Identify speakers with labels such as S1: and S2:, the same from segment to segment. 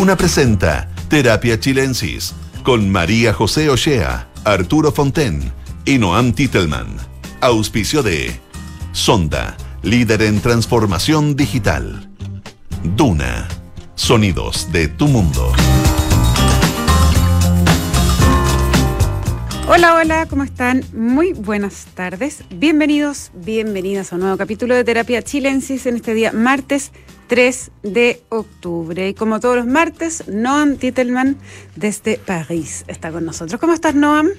S1: Duna presenta Terapia Chilensis con María José Ochea, Arturo Fonten y Noam Titelman. Auspicio de Sonda, líder en transformación digital. Duna, sonidos de tu mundo.
S2: Hola, hola, ¿cómo están? Muy buenas tardes. Bienvenidos, bienvenidas a un nuevo capítulo de Terapia Chilensis en este día martes 3 de octubre. Y como todos los martes, Noam Titelman desde París está con nosotros. ¿Cómo estás, Noam?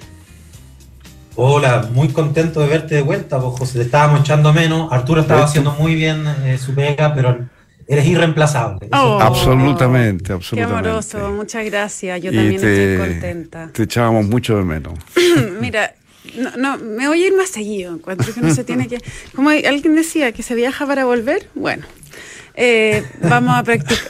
S3: Hola, muy contento de verte de vuelta, vos José. Te estábamos echando menos. Arturo estaba haciendo muy bien eh, su pega, pero eres irreemplazable.
S4: Oh, absolutamente, absolutamente.
S2: Qué amoroso, muchas gracias. Yo también estoy contenta.
S4: Te echábamos mucho de menos.
S2: Mira, no, no, me voy a ir más seguido. Encuentro que no se tiene que. Como alguien decía, que se viaja para volver. Bueno, eh, vamos, a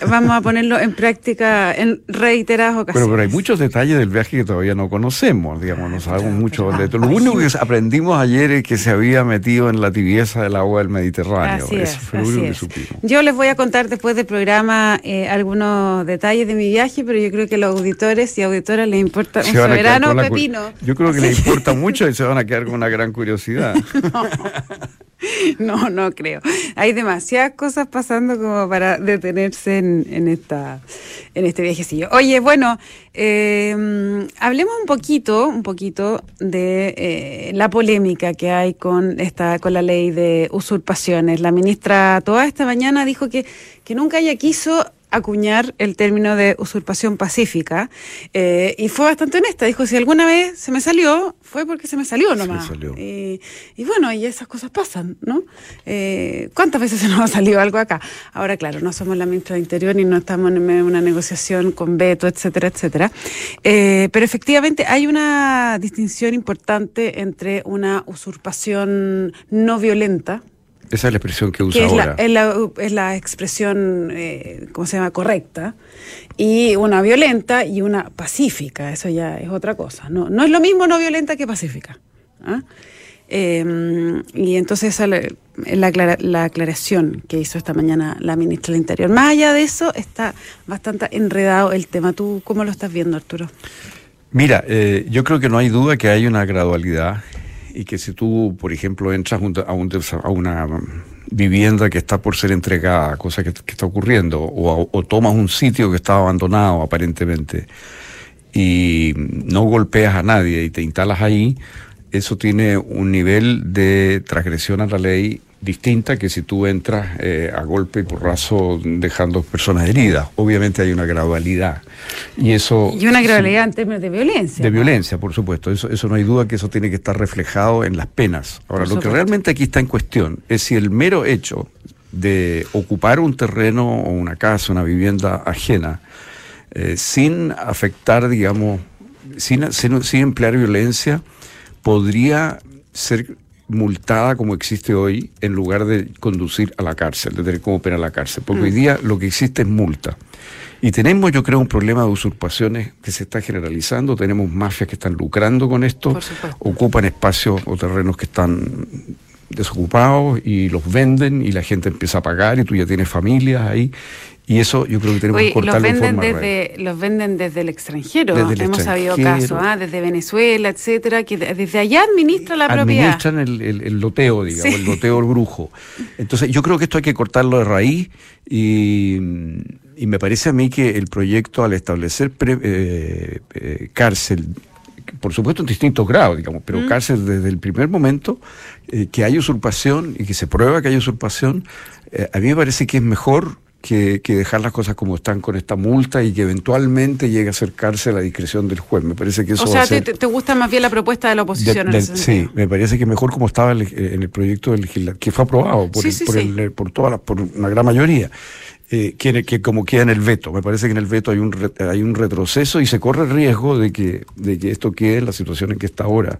S2: vamos a ponerlo en práctica en reiteradas ocasiones.
S4: Pero, pero hay muchos detalles del viaje que todavía no conocemos, digamos, no sabemos mucho de Lo único que aprendimos ayer es que se había metido en la tibieza del agua del Mediterráneo.
S2: Eso fue lo único que supimos. Yo les voy a contar después del programa eh, algunos detalles de mi viaje, pero yo creo que a los auditores y auditoras les importa un soberano pepino.
S4: Yo creo que les importa mucho y se van a quedar con una gran curiosidad.
S2: No, no creo. Hay demasiadas cosas pasando como para detenerse en, esta, en este viajecillo. Oye, bueno, eh, hablemos un poquito, un poquito de eh, la polémica que hay con esta, con la ley de usurpaciones. La ministra toda esta mañana dijo que, que nunca ella quiso acuñar el término de usurpación pacífica eh, y fue bastante honesta. Dijo, si alguna vez se me salió, fue porque se me salió nomás. Y, bueno, y esas cosas pasan, ¿no? Eh, ¿Cuántas veces se nos ha salido algo acá? Ahora, claro, no somos la ministra de Interior y no estamos en una negociación con veto, etcétera, etcétera. Eh, pero efectivamente hay una distinción importante entre una usurpación no violenta,
S4: esa es la expresión que usa ahora.
S2: Es la, es la, expresión, eh, ¿cómo se llama?, correcta. Y una violenta y una pacífica, eso ya es otra cosa. No, no es lo mismo no violenta que pacífica. ¿ah? Em, y entonces esa es la, la, aclaración que hizo esta mañana la ministra del Interior. Más allá de eso, está bastante enredado el tema. ¿Tú cómo lo estás viendo, Arturo?
S4: Mira, eh, yo creo que no hay duda que hay una gradualidad y que si tú, por ejemplo, entras a, a una vivienda que está por ser entregada, cosa que, está ocurriendo, o, tomas un sitio que está abandonado aparentemente y no golpeas a nadie y te instalas ahí, eso tiene un nivel de transgresión a la ley distinta que si tú entras eh, a golpe y porrazo dejando personas heridas. Obviamente hay una gradualidad. Y eso...
S2: Y una gradualidad en términos de violencia.
S4: De violencia, por supuesto. Eso, eso no hay duda que eso tiene que estar reflejado en las penas. Ahora, lo que realmente aquí está en cuestión es si el mero hecho de ocupar un terreno o una casa, una vivienda ajena, eh, sin afectar, digamos, sin, sin emplear violencia, podría ser multada como existe hoy en lugar de conducir a la cárcel, de tener como pena la cárcel. Porque hoy día lo que existe es multa. Y tenemos, yo creo, un problema de usurpaciones que se está generalizando. Tenemos mafias que están lucrando con esto, ocupan espacios o terrenos que están desocupados y los venden y la gente empieza a pagar y tú ya tienes familias ahí y eso yo creo que tenemos que cortarlo
S2: los venden desde Los venden desde el extranjero. Hemos sabido casos, ¿ah? desde Venezuela, etcétera, que desde allá administra la propiedad.
S4: Administran el, loteo, digamos, el loteo el brujo. Entonces yo creo que esto hay que cortarlo de raíz y, me parece a mí que el proyecto al establecer eh, eh, cárcel por supuesto en distintos grados, digamos, pero mm. cárcel desde el primer momento eh, que hay usurpación y que se prueba que hay usurpación, a mí me parece que es mejor que, dejar las cosas como están con esta multa y que eventualmente llegue a acercarse a la discreción del juez. Me parece que eso. O
S2: sea, te, gusta más bien la propuesta de la oposición.
S4: sí, me parece que mejor como estaba en el proyecto del legislativo, que fue aprobado por, por, por, todas por una gran mayoría. Eh, que, que, como queda en el veto. Me parece que en el veto hay un, hay un retroceso y se corre el riesgo de que, de que esto quede en la situación en que está ahora.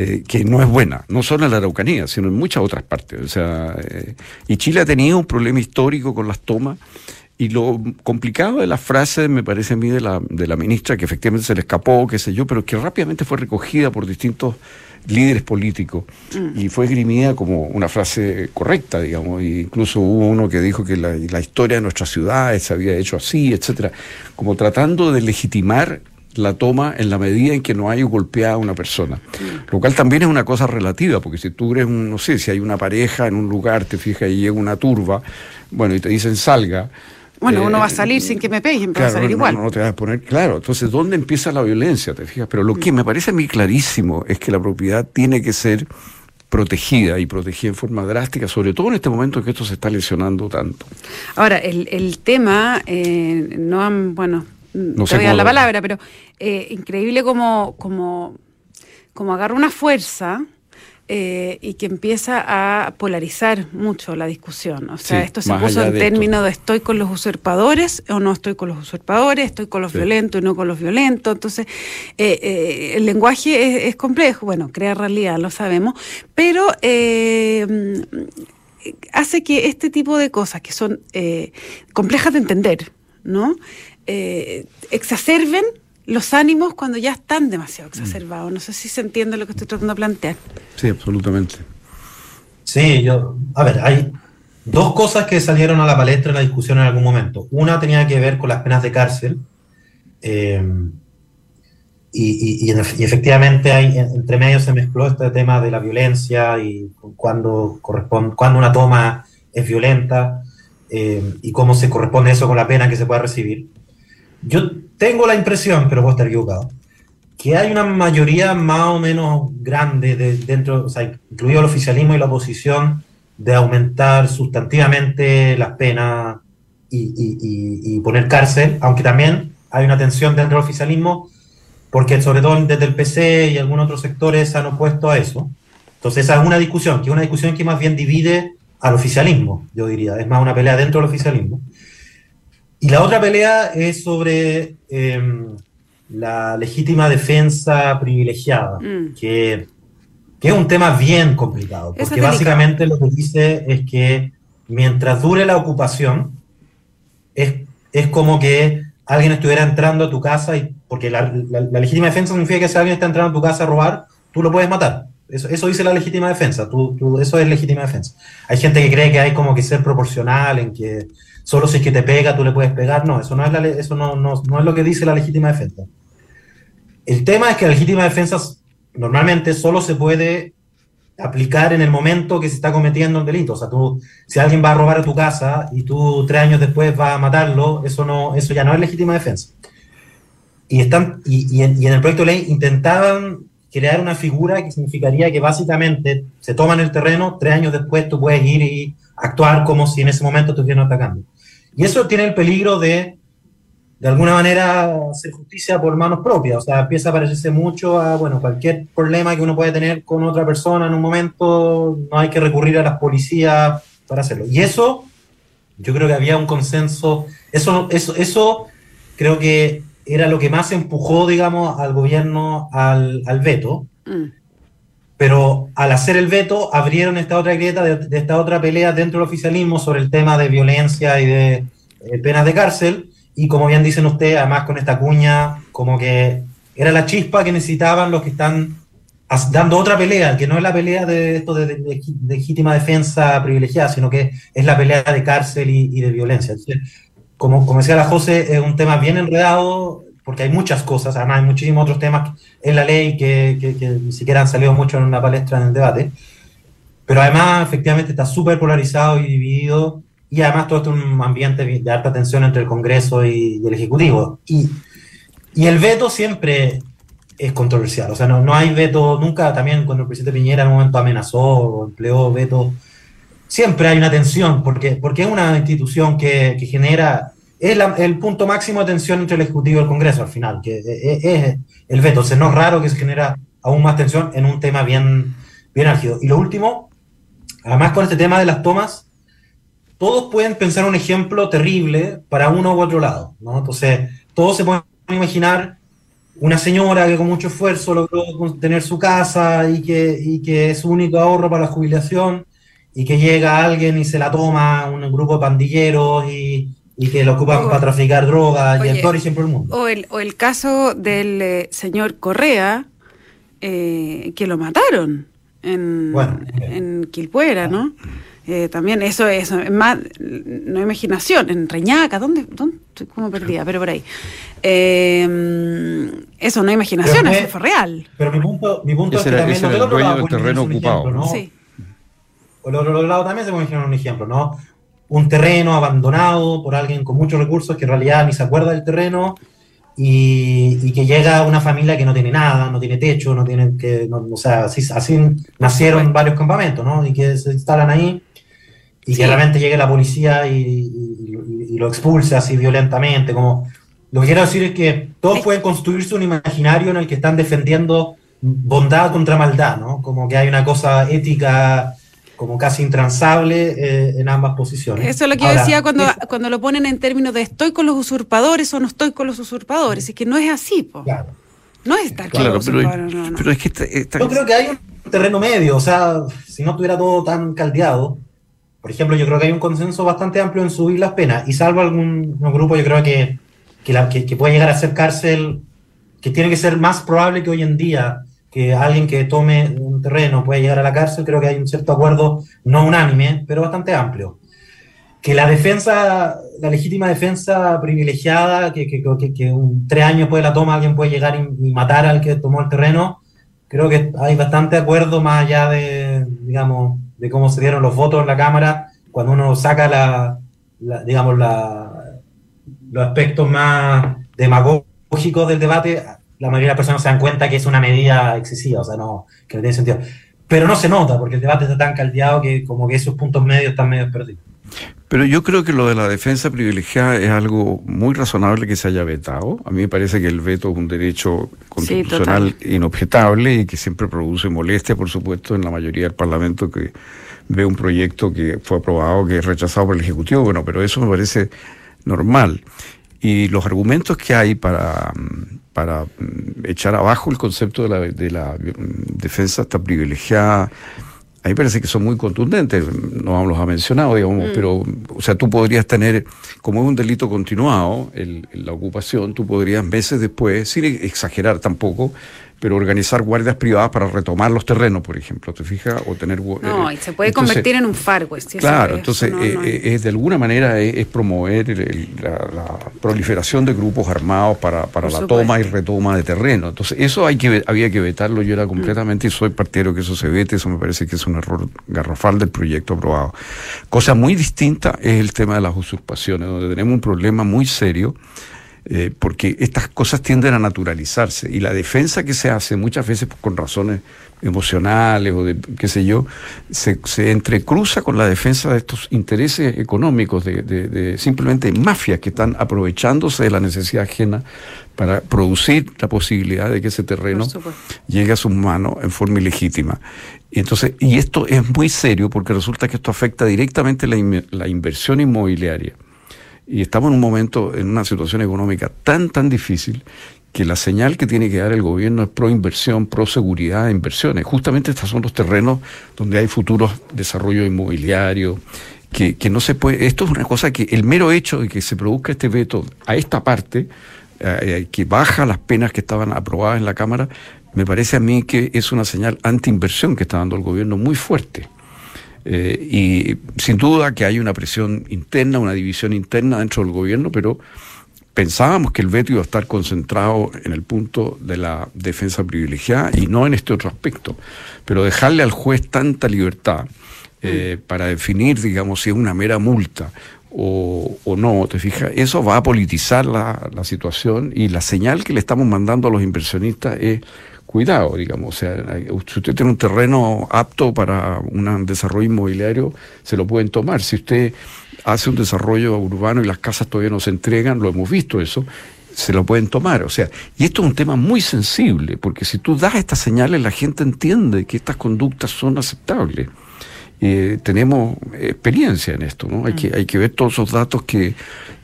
S4: Eh, que no es buena, no solo en la Araucanía, sino en muchas otras partes. O sea, eh, y Chile ha tenido un problema histórico con las tomas Y lo complicado de la frase, me parece a mí, de la, de la ministra, que efectivamente se le escapó, qué sé yo, pero que rápidamente fue recogida por distintos líderes políticos mm. y fue esgrimida como una frase correcta, digamos. E incluso hubo uno que dijo que la, la historia de nuestras ciudades se había hecho así, etcétera, como tratando de legitimar la toma en la medida en que no hay golpeada a una persona. Lo cual también es una cosa relativa, porque si tú eres un, no sé, si hay una pareja en un lugar, te fijas y llega una turba, bueno, y te dicen salga.
S2: Bueno, uno va a eh, salir sin que me peguen, pero va a salir igual.
S4: No, te vas a poner, claro. Entonces, ¿dónde empieza la violencia? ¿Te fijas? Pero lo que me parece a mí clarísimo es que la propiedad tiene que ser protegida y protegida en forma drástica, sobre todo en este momento en que esto se está lesionando tanto.
S2: Ahora, el, el tema, eh, no han, bueno, no sé la palabra, pero eh, increíble como, como, como agarra una fuerza eh, y que empieza a polarizar mucho la discusión. O sea, esto se puso en términos de estoy con los usurpadores o no estoy con los usurpadores, estoy con los violentos y no con los violentos. Entonces, eh, el lenguaje es, complejo, bueno, crea realidad, lo sabemos, pero hace que este tipo de cosas que son complejas de entender, ¿no? Eh, exacerben los ánimos cuando ya están demasiado exacerbados. No sé si se entiende lo que estoy tratando de plantear.
S4: Sí, absolutamente.
S3: Sí, yo, a ver, hay dos cosas que salieron a la palestra en la discusión en algún momento. Una tenía que ver con las penas de cárcel. Eh, y, efectivamente hay, entre medio se mezcló este tema de la violencia y cuando, corresponde, cuando una toma es violenta eh, y cómo se corresponde eso con la pena que se pueda recibir. Yo tengo la impresión, pero puedo estar equivocado, que hay una mayoría más o menos grande de, dentro, o sea, incluido el oficialismo y la oposición, de aumentar sustantivamente las penas y, poner cárcel, aunque también hay una tensión dentro del oficialismo, porque sobre todo desde el PC y algunos otros sectores se han opuesto a eso. Entonces esa es una discusión, que es una discusión que más bien divide al oficialismo, yo diría, es más una pelea dentro del oficialismo. Y la otra pelea es sobre em, la legítima defensa privilegiada, mm. que, es un tema bien complicado, porque básicamente lo que dice es que mientras dure la ocupación, es, es como que alguien estuviera entrando a tu casa, y, porque la, legítima defensa significa que si alguien está entrando a tu casa a robar, tú lo puedes matar. Eso, eso dice la legítima defensa, tú, eso es legítima defensa. Hay gente que cree que hay como que ser proporcional, en que solo si es que te pega tú le puedes pegar. No, eso no es, la, eso no, no, no es lo que dice la legítima defensa. El tema es que la legítima defensa normalmente solo se puede aplicar en el momento que se está cometiendo un delito. O sea, tú, si alguien va a robar a tu casa y tú tres años después vas a matarlo, eso, no, eso ya no es legítima defensa. Y, están, y, y, en, y en el proyecto de ley intentaban crear una figura que significaría que básicamente se toman el terreno, tres años después tú puedes ir y actuar como si en ese momento estuvieran atacando. Y eso tiene el peligro de, de alguna manera, hacer justicia por manos propias. O sea, empieza a parecerse mucho a, bueno, cualquier problema que uno puede tener con otra persona en un momento, no hay que recurrir a las policías para hacerlo. Y eso, yo creo que había un consenso, eso, eso, eso creo que era lo que más empujó, digamos, al gobierno al, al veto. Mm. Pero al hacer el veto, abrieron esta otra grieta de, esta otra pelea dentro del oficialismo sobre el tema de violencia y de eh, penas de cárcel. Y como bien dicen ustedes, además con esta cuña, como que era la chispa que necesitaban los que están dando otra pelea, que no es la pelea de esto de, legítima defensa privilegiada, sino que es la pelea de cárcel y, de violencia. como, como decía la José, es un tema bien enredado, porque hay muchas cosas, además hay muchísimos otros temas en la ley que, ni siquiera han salido mucho en una palestra en el debate, pero además efectivamente está súper polarizado y dividido, y además todo esto es un ambiente de alta tensión entre el Congreso y, el Ejecutivo. Y, y, el veto siempre es controversial, o sea, no, no hay veto, nunca también cuando el presidente Piñera en un momento amenazó o empleó veto, siempre hay una tensión, porque, porque es una institución que, que genera es el punto máximo de tensión entre el Ejecutivo y el Congreso al final, que es, el veto. O no es raro que se genera aún más tensión en un tema bien, bien álgido. Y lo último, además con este tema de las tomas, todos pueden pensar un ejemplo terrible para uno u otro lado. ¿no? Entonces, todos se pueden imaginar una señora que con mucho esfuerzo logró tener su casa y que, y que es su único ahorro para la jubilación y que llega alguien y se la toma un grupo de pandilleros y, y que lo ocupan para traficar drogas y todo y siempre el mundo.
S2: O el, o el caso del eh, señor Correa, eh, que lo mataron en, en Quilpuera, ¿no? Eh, también eso es más, no imaginación, en Reñaca, ¿dónde? dónde estoy como perdida, pero por ahí. Eh, eso no imaginación, eso fue real.
S3: Pero mi punto, mi punto es que también
S4: no el dueño del terreno ocupado.
S3: ¿no? Sí. Por el otro lado también se imaginar un ejemplo, ¿no? Un terreno abandonado por alguien con muchos recursos que en realidad ni se acuerda del terreno y, que llega una familia que no tiene nada, no tiene techo, no tiene que, o sea, así, así nacieron varios campamentos, ¿no? Y que se instalan ahí y que realmente llegue la policía y, lo expulse así violentamente. Como, lo que quiero decir es que todos pueden construirse un imaginario en el que están defendiendo bondad contra maldad, ¿no? Como que hay una cosa ética como casi intransable eh, en ambas posiciones.
S2: Eso es lo que yo decía cuando, cuando lo ponen en términos de estoy con los usurpadores o no estoy con los usurpadores. Es que no es así, po. Claro. No es estar con los usurpadores.
S3: Pero, es que Yo creo que hay un terreno medio, o sea, si no estuviera todo tan caldeado, por ejemplo, yo creo que hay un consenso bastante amplio en subir las penas, y salvo algún grupo, yo creo que, que, puede llegar a ser cárcel, que tiene que ser más probable que hoy en día que alguien que tome un terreno pueda llegar a la cárcel, creo que hay un cierto acuerdo, no unánime, pero bastante amplio. Que la defensa, la legítima defensa privilegiada, que, que, que, un, tres años después de la toma alguien puede llegar y, y, matar al que tomó el terreno, creo que hay bastante acuerdo más allá de, digamos, de cómo se dieron los votos en la Cámara, cuando uno saca la, digamos, la, los aspectos más demagógicos del debate, la mayoría de las personas se dan cuenta que es una medida excesiva, o sea, no, que no tiene sentido. Pero no se nota, porque el debate está tan caldeado que como que esos puntos medios están medio perdidos.
S4: Pero yo creo que lo de la defensa privilegiada es algo muy razonable que se haya vetado. A mí me parece que el veto es un derecho constitucional inobjetable y que siempre produce molestia, por supuesto, en la mayoría del Parlamento que ve un proyecto que fue aprobado, que es rechazado por el Ejecutivo. Bueno, pero eso me parece normal. Y los argumentos que hay para, para mm, echar abajo el concepto de la, de la mm, defensa está privilegiada a mí parece que son muy contundentes, no los ha mencionado, digamos, mm. pero, o sea, tú podrías tener, como es un delito continuado, la ocupación, tú podrías meses después, sin exagerar tampoco, pero organizar guardias privadas para retomar los terrenos, por ejemplo, ¿te fijas? O tener...
S2: No, eh, y se puede convertir en un Far West.
S4: claro, entonces eh, eh, es, de alguna manera es, promover la, proliferación de grupos armados para, para la toma y retoma de terreno. Entonces eso hay que había que vetarlo, yo era mm. completamente y soy partidario que eso se vete, eso me parece que es un error garrafal del proyecto aprobado. Cosa muy distinta es el tema de las usurpaciones, donde tenemos un problema muy serio eh, porque estas cosas tienden a naturalizarse. Y la defensa que se hace muchas veces con razones emocionales o de qué sé yo, se, se entrecruza con la defensa de estos intereses económicos, de, de, simplemente mafias que están aprovechándose de la necesidad ajena para producir la posibilidad de que ese terreno llegue a sus manos en forma ilegítima. Y entonces, y esto es muy serio porque resulta que esto afecta directamente la, la inversión inmobiliaria y estamos en un momento, en una situación económica tan, tan difícil que la señal que tiene que dar el gobierno es pro inversión, pro seguridad inversiones. Justamente estos son los terrenos donde hay futuros desarrollo inmobiliario, que, que, no se puede. Esto es una cosa que el mero hecho de que se produzca este veto a esta parte, eh, eh, que baja las penas que estaban aprobadas en la Cámara, me parece a mí que es una señal anti-inversión que está dando el gobierno muy fuerte. Eh, y sin duda que hay una presión interna, una división interna dentro del gobierno, pero pensábamos que el veto iba a estar concentrado en el punto de la defensa privilegiada y no en este otro aspecto. Pero dejarle al juez tanta libertad eh, mm. para definir, digamos, si es una mera multa o, no, te fijas, eso va a politizar la, la situación y la señal que le estamos mandando a los inversionistas es cuidado, digamos. O sea, si usted tiene un terreno apto para un desarrollo inmobiliario, se lo pueden tomar. Si usted hace un desarrollo urbano y las casas todavía no se entregan, lo hemos visto eso, se lo pueden tomar. O sea, y esto es un tema muy sensible, porque si tú das estas señales, la gente entiende que estas conductas son aceptables. Eh, tenemos experiencia en esto, ¿no? Hay, que, hay que ver todos esos datos que,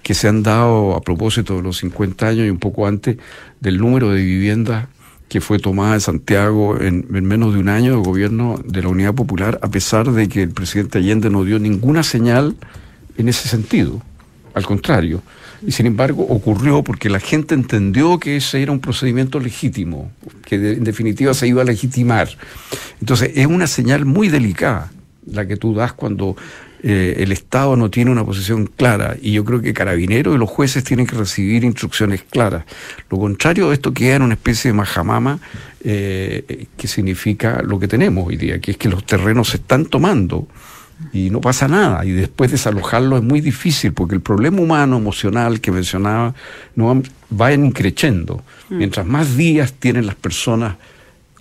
S4: que se han dado a propósito de los 50 años y un poco antes del número de viviendas que fue tomada en Santiago en, menos de un año de gobierno de la Unidad Popular, a pesar de que el presidente Allende no dio ninguna señal en ese sentido. al contrario. Y sin embargo ocurrió porque la gente entendió que ese era un procedimiento legítimo, que en definitiva se iba a legitimar. Entonces es una señal muy delicada la que tú das cuando eh, el Estado no tiene una posición clara y yo creo que Carabineros y los jueces tienen que recibir instrucciones claras. Lo contrario, esto queda en una especie de majamama eh, que significa lo que tenemos hoy día, que es que los terrenos se están tomando y no pasa nada. Y después desalojarlo es muy difícil porque el problema humano, emocional que mencionaba, no va increciendo. Mm. Mientras más días tienen las personas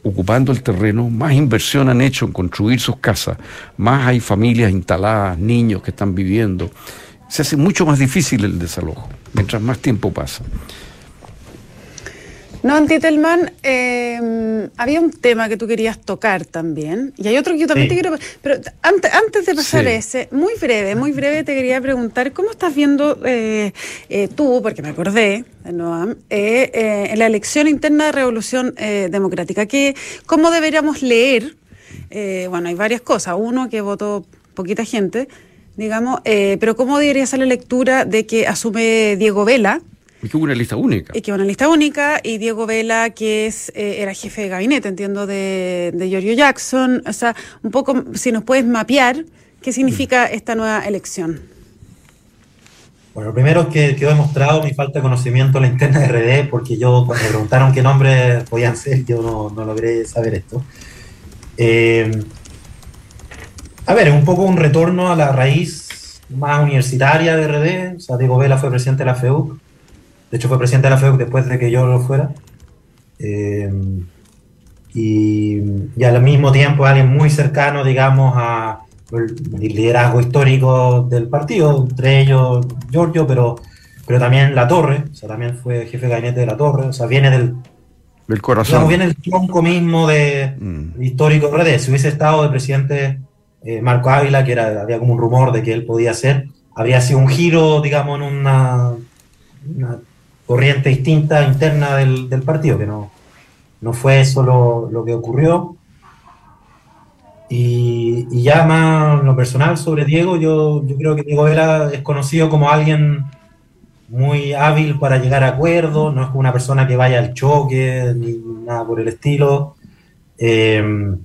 S4: ocupando el terreno, más inversión han hecho en construir sus casas, más hay familias instaladas, niños que están viviendo. Se hace mucho más difícil el desalojo, mientras más tiempo pasa.
S2: No, Antitelman, eh, había un tema que tú querías tocar también, y hay otro que yo también te quiero... Pero antes, antes de pasar ese, muy breve, muy breve, te quería preguntar, ¿cómo estás viendo eh, eh, tú, porque me acordé, Noam, en la elección interna de Revolución Democrática, que, ¿cómo deberíamos leer? bueno, hay varias cosas. Uno, que votó poquita gente, digamos, pero ¿cómo debería ser la lectura de que asume Diego Vela?
S4: Y que hubo una lista única.
S2: Y que hubo una lista única, y Diego Vela, que es eh, era jefe de gabinete, entiendo, de, de Giorgio Jackson. O sea, un poco, si nos puedes mapear, ¿qué significa mm. esta nueva elección?
S3: Bueno, lo primero es que quedó demostrado mi falta de conocimiento en la interna de RD, porque yo, cuando me preguntaron qué nombres podían ser, yo no, no logré saber esto. Eh, a ver, es un poco un retorno a la raíz más universitaria de RD. O sea, Diego Vela fue presidente de la FEU de hecho, fue presidente de la FEUC después de que yo lo fuera. Eh, y, al mismo tiempo alguien muy cercano, digamos, al liderazgo histórico del partido, entre ellos Giorgio, pero, pero también La Torre, o sea, también fue jefe de gabinete de La Torre, o sea, viene del,
S4: del corazón.
S3: viene el tronco mismo de mm. histórico. Si hubiese estado de presidente eh, Marco Ávila, que era, había como un rumor de que él podía ser, habría sido un giro, digamos, en una corriente distinta interna del, partido, que no, no fue eso lo, que ocurrió. Y, ya más lo personal sobre Diego, yo, yo creo que Diego Vela es conocido como alguien muy hábil para llegar a acuerdos, no es una persona que vaya al choque ni nada por el estilo. Eh,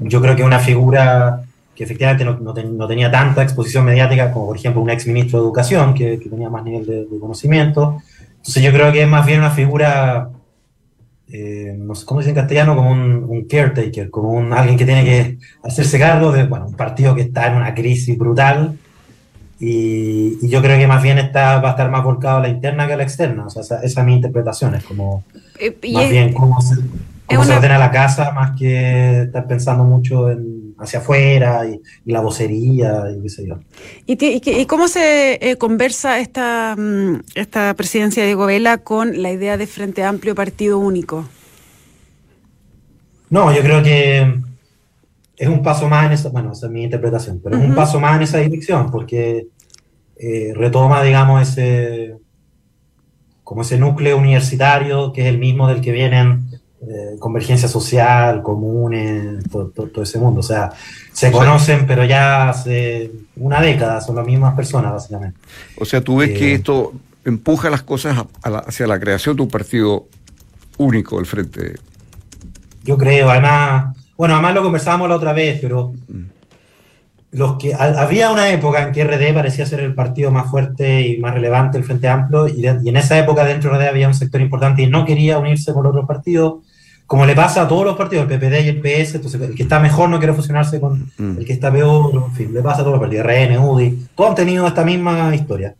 S3: yo creo que es una figura que efectivamente no, tenía tanta exposición mediática como por ejemplo un ex ministro de Educación que, tenía más nivel de, de conocimiento. Entonces yo creo que es más bien una figura, eh, no sé cómo dice en castellano, como un, caretaker, como un, alguien que tiene que hacerse cargo de bueno, un partido que está en una crisis brutal. Y, yo creo que más bien está, va a estar más volcado a la interna que a la externa. O sea, esa, esa es mi interpretación, es como eh, más bien cómo se, cómo se ordena la casa, más que estar pensando mucho en hacia afuera y, la vocería y qué sé yo.
S2: ¿Y, cómo se eh, conversa esta, mm, esta presidencia de Govela con la idea de Frente Amplio Partido Único?
S3: No, yo creo que es un paso más en esa, bueno, esa es mi interpretación, pero es un paso más en esa dirección, porque eh, retoma, digamos, ese como ese núcleo universitario que es el mismo del que vienen eh, convergencia social, comunes, todo, ese mundo. O sea, se conocen, pero ya hace una década son las mismas personas, básicamente.
S4: O sea, tú ves que eh, esto empuja las cosas hacia la creación de un partido único al frente.
S3: Yo creo, además, bueno, además lo conversábamos la otra vez, pero mm. los que había una época en que RD parecía ser el partido más fuerte y más relevante, el Frente Amplio, y, y en esa época dentro de RD había un sector importante y no quería unirse con otros partidos como le pasa a todos los partidos, el PPD y el PS, entonces el que está mejor no quiere fusionarse con mm. el que está peor, en fin, le pasa a todos los partidos, RN, UDI, todos han tenido esta misma historia.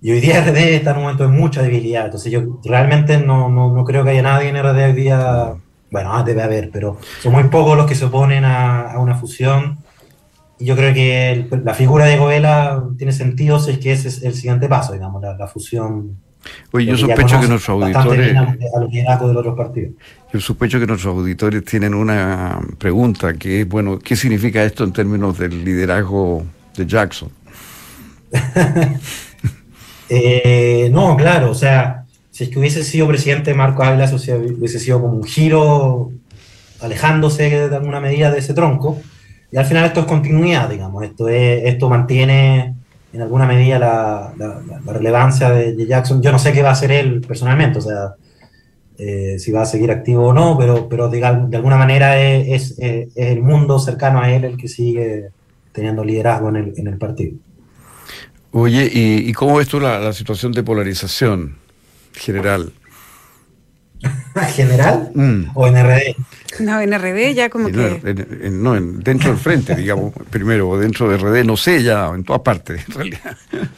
S3: Y hoy día RD está en un momento de mucha debilidad, entonces yo realmente no, no, creo que haya nadie en RD hoy día, bueno, ah, debe haber, pero son muy pocos los que se oponen a, una fusión. Y yo creo que la figura de Govela tiene sentido si es que ese es el siguiente paso, digamos, la, fusión
S4: Oye, yo sospecho que nuestros auditores. Yo sospecho que nuestros auditores tienen una pregunta que es, bueno, ¿qué significa esto en términos del liderazgo de Jackson?
S3: Eh, no, claro, o sea, si es que hubiese sido presidente Marco Ávila, eso hubiese sido como un giro alejándose de alguna medida de ese tronco. Y al final esto es continuidad, digamos, esto, es, esto mantiene en alguna medida la, relevancia de, Jackson. Yo no sé qué va a hacer él personalmente, o sea, eh, si va a seguir activo o no, pero, pero de, alguna manera es, el mundo cercano a él el que sigue teniendo liderazgo en el, en el partido.
S4: Oye, ¿y, cómo ves tú la, situación de polarización general?
S3: ¿General? Mm. ¿O en RD?
S2: No, en RD ya como que...
S4: no, dentro del frente, digamos, primero, o dentro de RD, no sé, ya en todas partes, en realidad.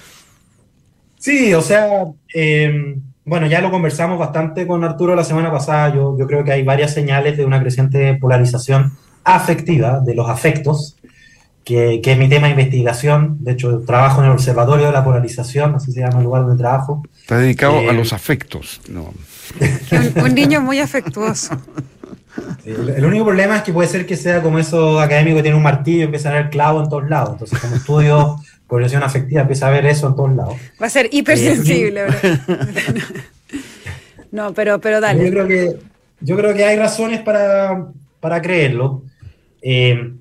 S3: Sí, o sea, em, bueno, ya lo conversamos bastante con Arturo la semana pasada. Yo, yo creo que hay varias señales de una creciente polarización afectiva, de los afectos, que, que, es mi tema de investigación. De hecho, trabajo en el Observatorio de la Polarización, así se llama el lugar donde trabajo.
S4: Está dedicado a eh, los afectos, ¿no?
S2: un niño muy afectuoso
S3: el, único problema es que puede ser que sea como eso académico que tiene un martillo y empieza a ver clavo en todos lados. Entonces, como estudio población afectiva, empieza a ver eso en todos lados.
S2: Va a ser hipersensible, ¿verdad? no, pero, pero dale.
S3: Yo creo que, yo creo que hay razones para, para creerlo. Eh,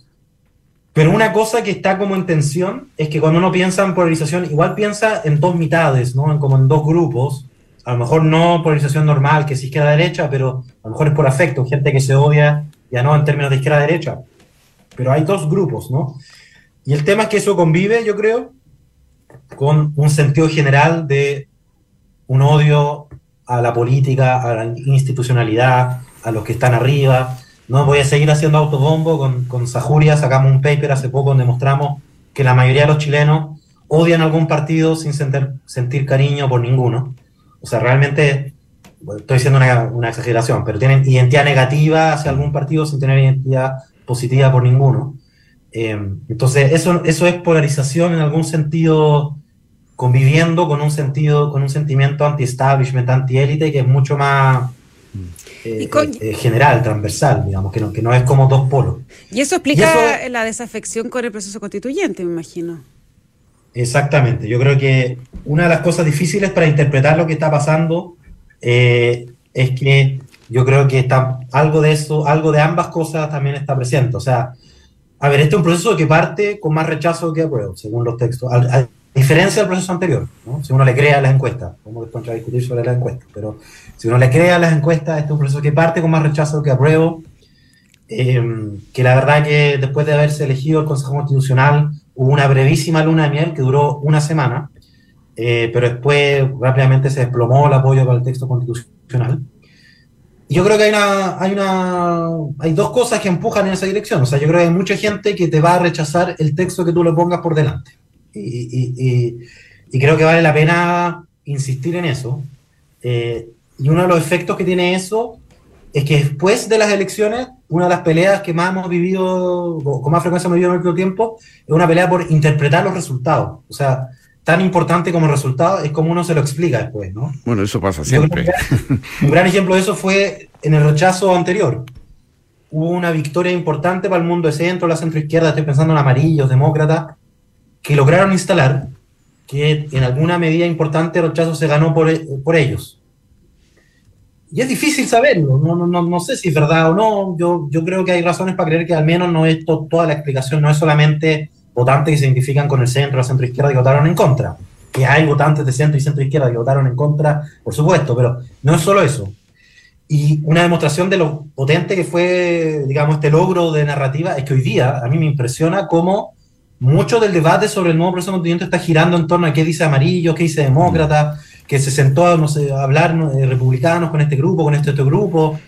S3: pero una cosa que está como en tensión es que cuando uno piensa en polarización, igual piensa en dos mitades, ¿no? como en dos grupos a lo mejor no polarización normal, que es izquierda-derecha, pero a lo mejor es por afecto, gente que se odia, ya no en términos de izquierda-derecha. Pero hay dos grupos, ¿no? Y el tema es que eso convive, yo creo, con un sentido general de un odio a la política, a la institucionalidad, a los que están arriba. No voy a seguir haciendo autobombo con, con Sajuria, sacamos un paper hace poco donde mostramos que la mayoría de los chilenos odian algún partido sin sentir, sentir cariño por ninguno. O sea, realmente, estoy diciendo una, exageración, pero tienen identidad negativa hacia algún partido sin tener identidad positiva por ninguno. Eh, entonces, eso, eso es polarización en algún sentido, conviviendo con un sentido, con un sentimiento anti-establishment, anti-élite, que es mucho más eh, eh, general, transversal, digamos, que no, que no es como dos polos.
S2: Y eso explica la desafección con el proceso constituyente, me imagino.
S3: Exactamente. Yo creo que una de las cosas difíciles para interpretar lo que está pasando eh, es que yo creo que está algo de eso, algo de ambas cosas también está presente. O sea, a ver, este es un proceso que parte con más rechazo que apruebo, según los textos, a, diferencia del proceso anterior, ¿no? si uno le crea a las encuestas, vamos a discutir sobre las encuestas, pero si uno le crea a las encuestas, este es un proceso que parte con más rechazo que apruebo, eh, que la verdad que después de haberse elegido el Consejo Constitucional, hubo una brevísima luna de miel que duró una semana, eh, pero después rápidamente se desplomó el apoyo para el texto constitucional. Y yo creo que hay, una, hay, una, hay dos cosas que empujan en esa dirección. O sea, yo creo que hay mucha gente que te va a rechazar el texto que tú le pongas por delante. Y, y, creo que vale la pena insistir en eso. Eh, y uno de los efectos que tiene eso es que después de las elecciones, una de las peleas que más hemos vivido, con más frecuencia hemos vivido en el último tiempo, es una pelea por interpretar los resultados. O sea, tan importante como el resultado es como uno se lo explica después, ¿no?
S4: Bueno, eso pasa siempre.
S3: Un gran ejemplo de eso fue en el rechazo anterior. Hubo una victoria importante para el mundo de centro, la centro izquierda, estoy pensando en amarillos, demócratas, que lograron instalar que en alguna medida importante el rechazo se ganó por, por ellos y es difícil saberlo, no, no, no, sé si es verdad o no, yo, yo creo que hay razones para creer que al menos no es toda la explicación, no es solamente votantes que se identifican con el centro, la centro izquierda que votaron en contra, que hay votantes de centro y centro izquierda que votaron en contra, por supuesto, pero no es solo eso. Y una demostración de lo potente que fue, digamos, este logro de narrativa es que hoy día a mí me impresiona cómo mucho del debate sobre el nuevo proceso constituyente está girando en torno a qué dice amarillo, qué dice demócrata, que se sentó a, no sé, a hablar republicanos con este grupo, con este otro grupo,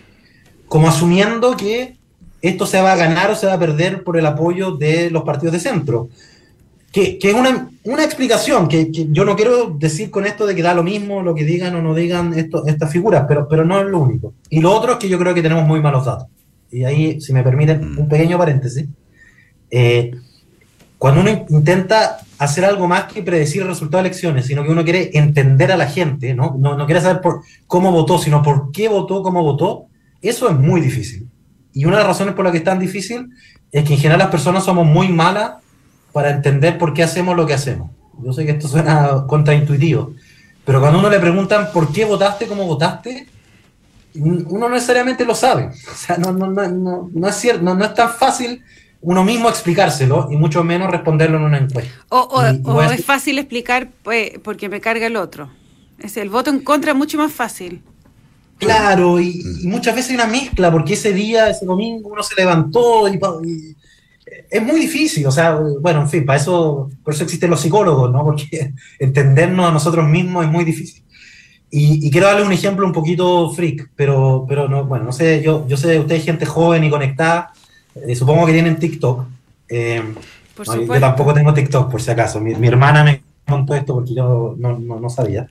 S3: como asumiendo que esto se va a ganar o se va a perder por el apoyo de los partidos de centro. Que, que es una, una explicación, que, que, yo no quiero decir con esto de que da lo mismo lo que digan o no digan esto, estas figuras, pero, pero no es lo único. Y lo otro es que yo creo que tenemos muy malos datos. Y ahí, si me permiten, un pequeño paréntesis. Eh, cuando uno intenta hacer algo más que predecir el resultado de elecciones, sino que uno quiere entender a la gente, ¿no? No, no quiere saber por cómo votó, sino por qué votó, cómo votó, eso es muy difícil. Y una de las razones por las que es tan difícil es que en general las personas somos muy malas para entender por qué hacemos lo que hacemos. Yo sé que esto suena contraintuitivo, pero cuando uno le preguntan por qué votaste, cómo votaste, uno no necesariamente lo sabe. O sea, no, no, no, no es cierto, no, no es tan fácil uno mismo explicárselo y mucho menos responderlo en una encuesta.
S2: O, es fácil explicar pues, porque me carga el otro. Es el voto en contra es mucho más fácil.
S3: Claro, y, muchas veces hay una mezcla, porque ese día, ese domingo, uno se levantó y, es muy difícil, o sea, bueno, en fin, para eso, por eso existen los psicólogos, ¿no? Porque entendernos a nosotros mismos es muy difícil. Y, quiero darle un ejemplo un poquito freak, pero, pero no, bueno, no sé, yo, yo sé, ustedes gente joven y conectada, eh, supongo que tienen TikTok. Eh, yo tampoco tengo TikTok, por si acaso. Mi, mi hermana me contó esto porque yo no, no, no sabía.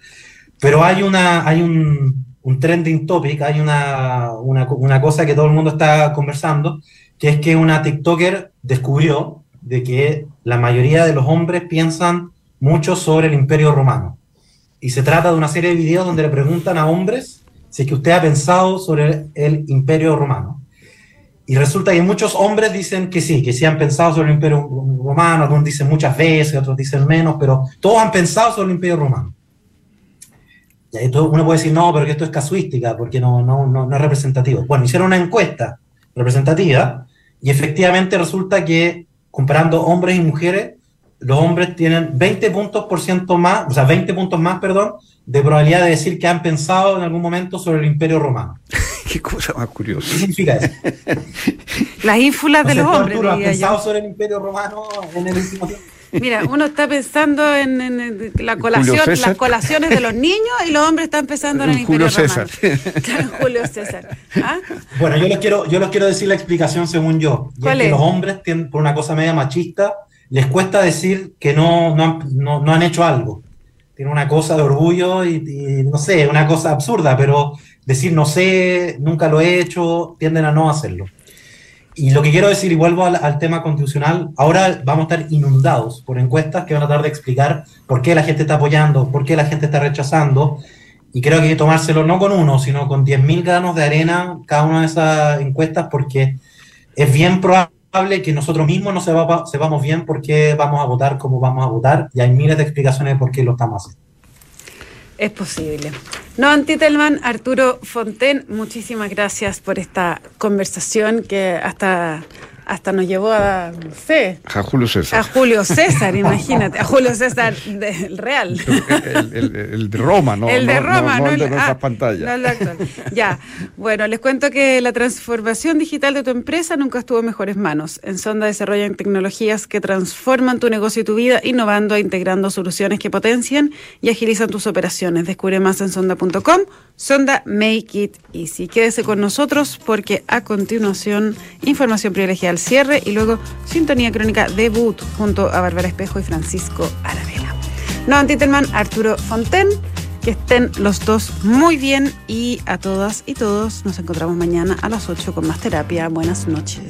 S3: Pero hay, una, hay un, un trending topic, hay una, una, una, cosa que todo el mundo está conversando, que es que una TikToker descubrió de que la mayoría de los hombres piensan mucho sobre el imperio romano. Y se trata de una serie de videos donde le preguntan a hombres si es que usted ha pensado sobre el imperio romano. Y resulta que muchos hombres dicen que sí, que sí han pensado sobre el imperio romano, algunos dicen muchas veces, otros dicen menos, pero todos han pensado sobre el imperio romano. Y ahí uno puede decir, no, pero que esto es casuística, porque no, no, no, no es representativo. Bueno, hicieron una encuesta representativa y efectivamente resulta que comparando hombres y mujeres, los hombres tienen 20 puntos por ciento más, o sea, 20 puntos más, perdón, de probabilidad de decir que han pensado en algún momento sobre el Imperio Romano.
S4: Qué cosa más curiosa.
S3: ¿Qué significa eso?
S2: Las ínfulas de los hombres.
S3: ¿Has pensado sobre el Imperio Romano en el último tiempo?
S2: Mira, uno está pensando en, la colación, las colaciones de los niños y los hombres están pensando en el Julio Imperio César. Claro, Julio César. ¿Ah?
S3: Bueno, yo les quiero, yo les quiero decir la explicación según yo.
S2: ¿Cuál es?
S3: Que los hombres, tienen, por una cosa media machista, les cuesta decir que no, no, no, han hecho algo. Tiene una cosa de orgullo y, y, no sé, una cosa absurda, pero decir no sé, nunca lo he hecho, tienden a no hacerlo. Y lo que quiero decir, y vuelvo al, tema constitucional, ahora vamos a estar inundados por encuestas que van a tratar de explicar por qué la gente está apoyando, por qué la gente está rechazando. Y creo que hay que tomárselo no con uno, sino con 10.000 granos de arena cada una de esas encuestas, porque es bien probable que nosotros mismos no sepamos bien por qué vamos a votar como vamos a votar, y hay miles de explicaciones de por qué lo estamos haciendo.
S2: Es posible. No, Antitelman, Arturo Fonten, muchísimas gracias por esta conversación que hasta hasta nos llevó a, no sé.
S4: A Julio César.
S2: A Julio César, imagínate. A Julio César del Real.
S4: El, de Roma, ¿no?
S2: El de Roma,
S4: no, el de nuestras ah, pantallas.
S2: ya. Bueno, les cuento que la transformación digital de tu empresa nunca estuvo en mejores manos. En Sonda desarrollan tecnologías que transforman tu negocio y tu vida, innovando e integrando soluciones que potencian y agilizan tus operaciones. Descubre más en sonda.com. Sonda Make It Easy. Quédese con nosotros porque a continuación, información privilegiada cierre y luego Sintonía Crónica debut junto a Bárbara Espejo y Francisco Aravena. No, Antitelman, Arturo Fonten. Que estén los dos muy bien y a todas y todos nos encontramos mañana a las 8 con más terapia. Buenas noches.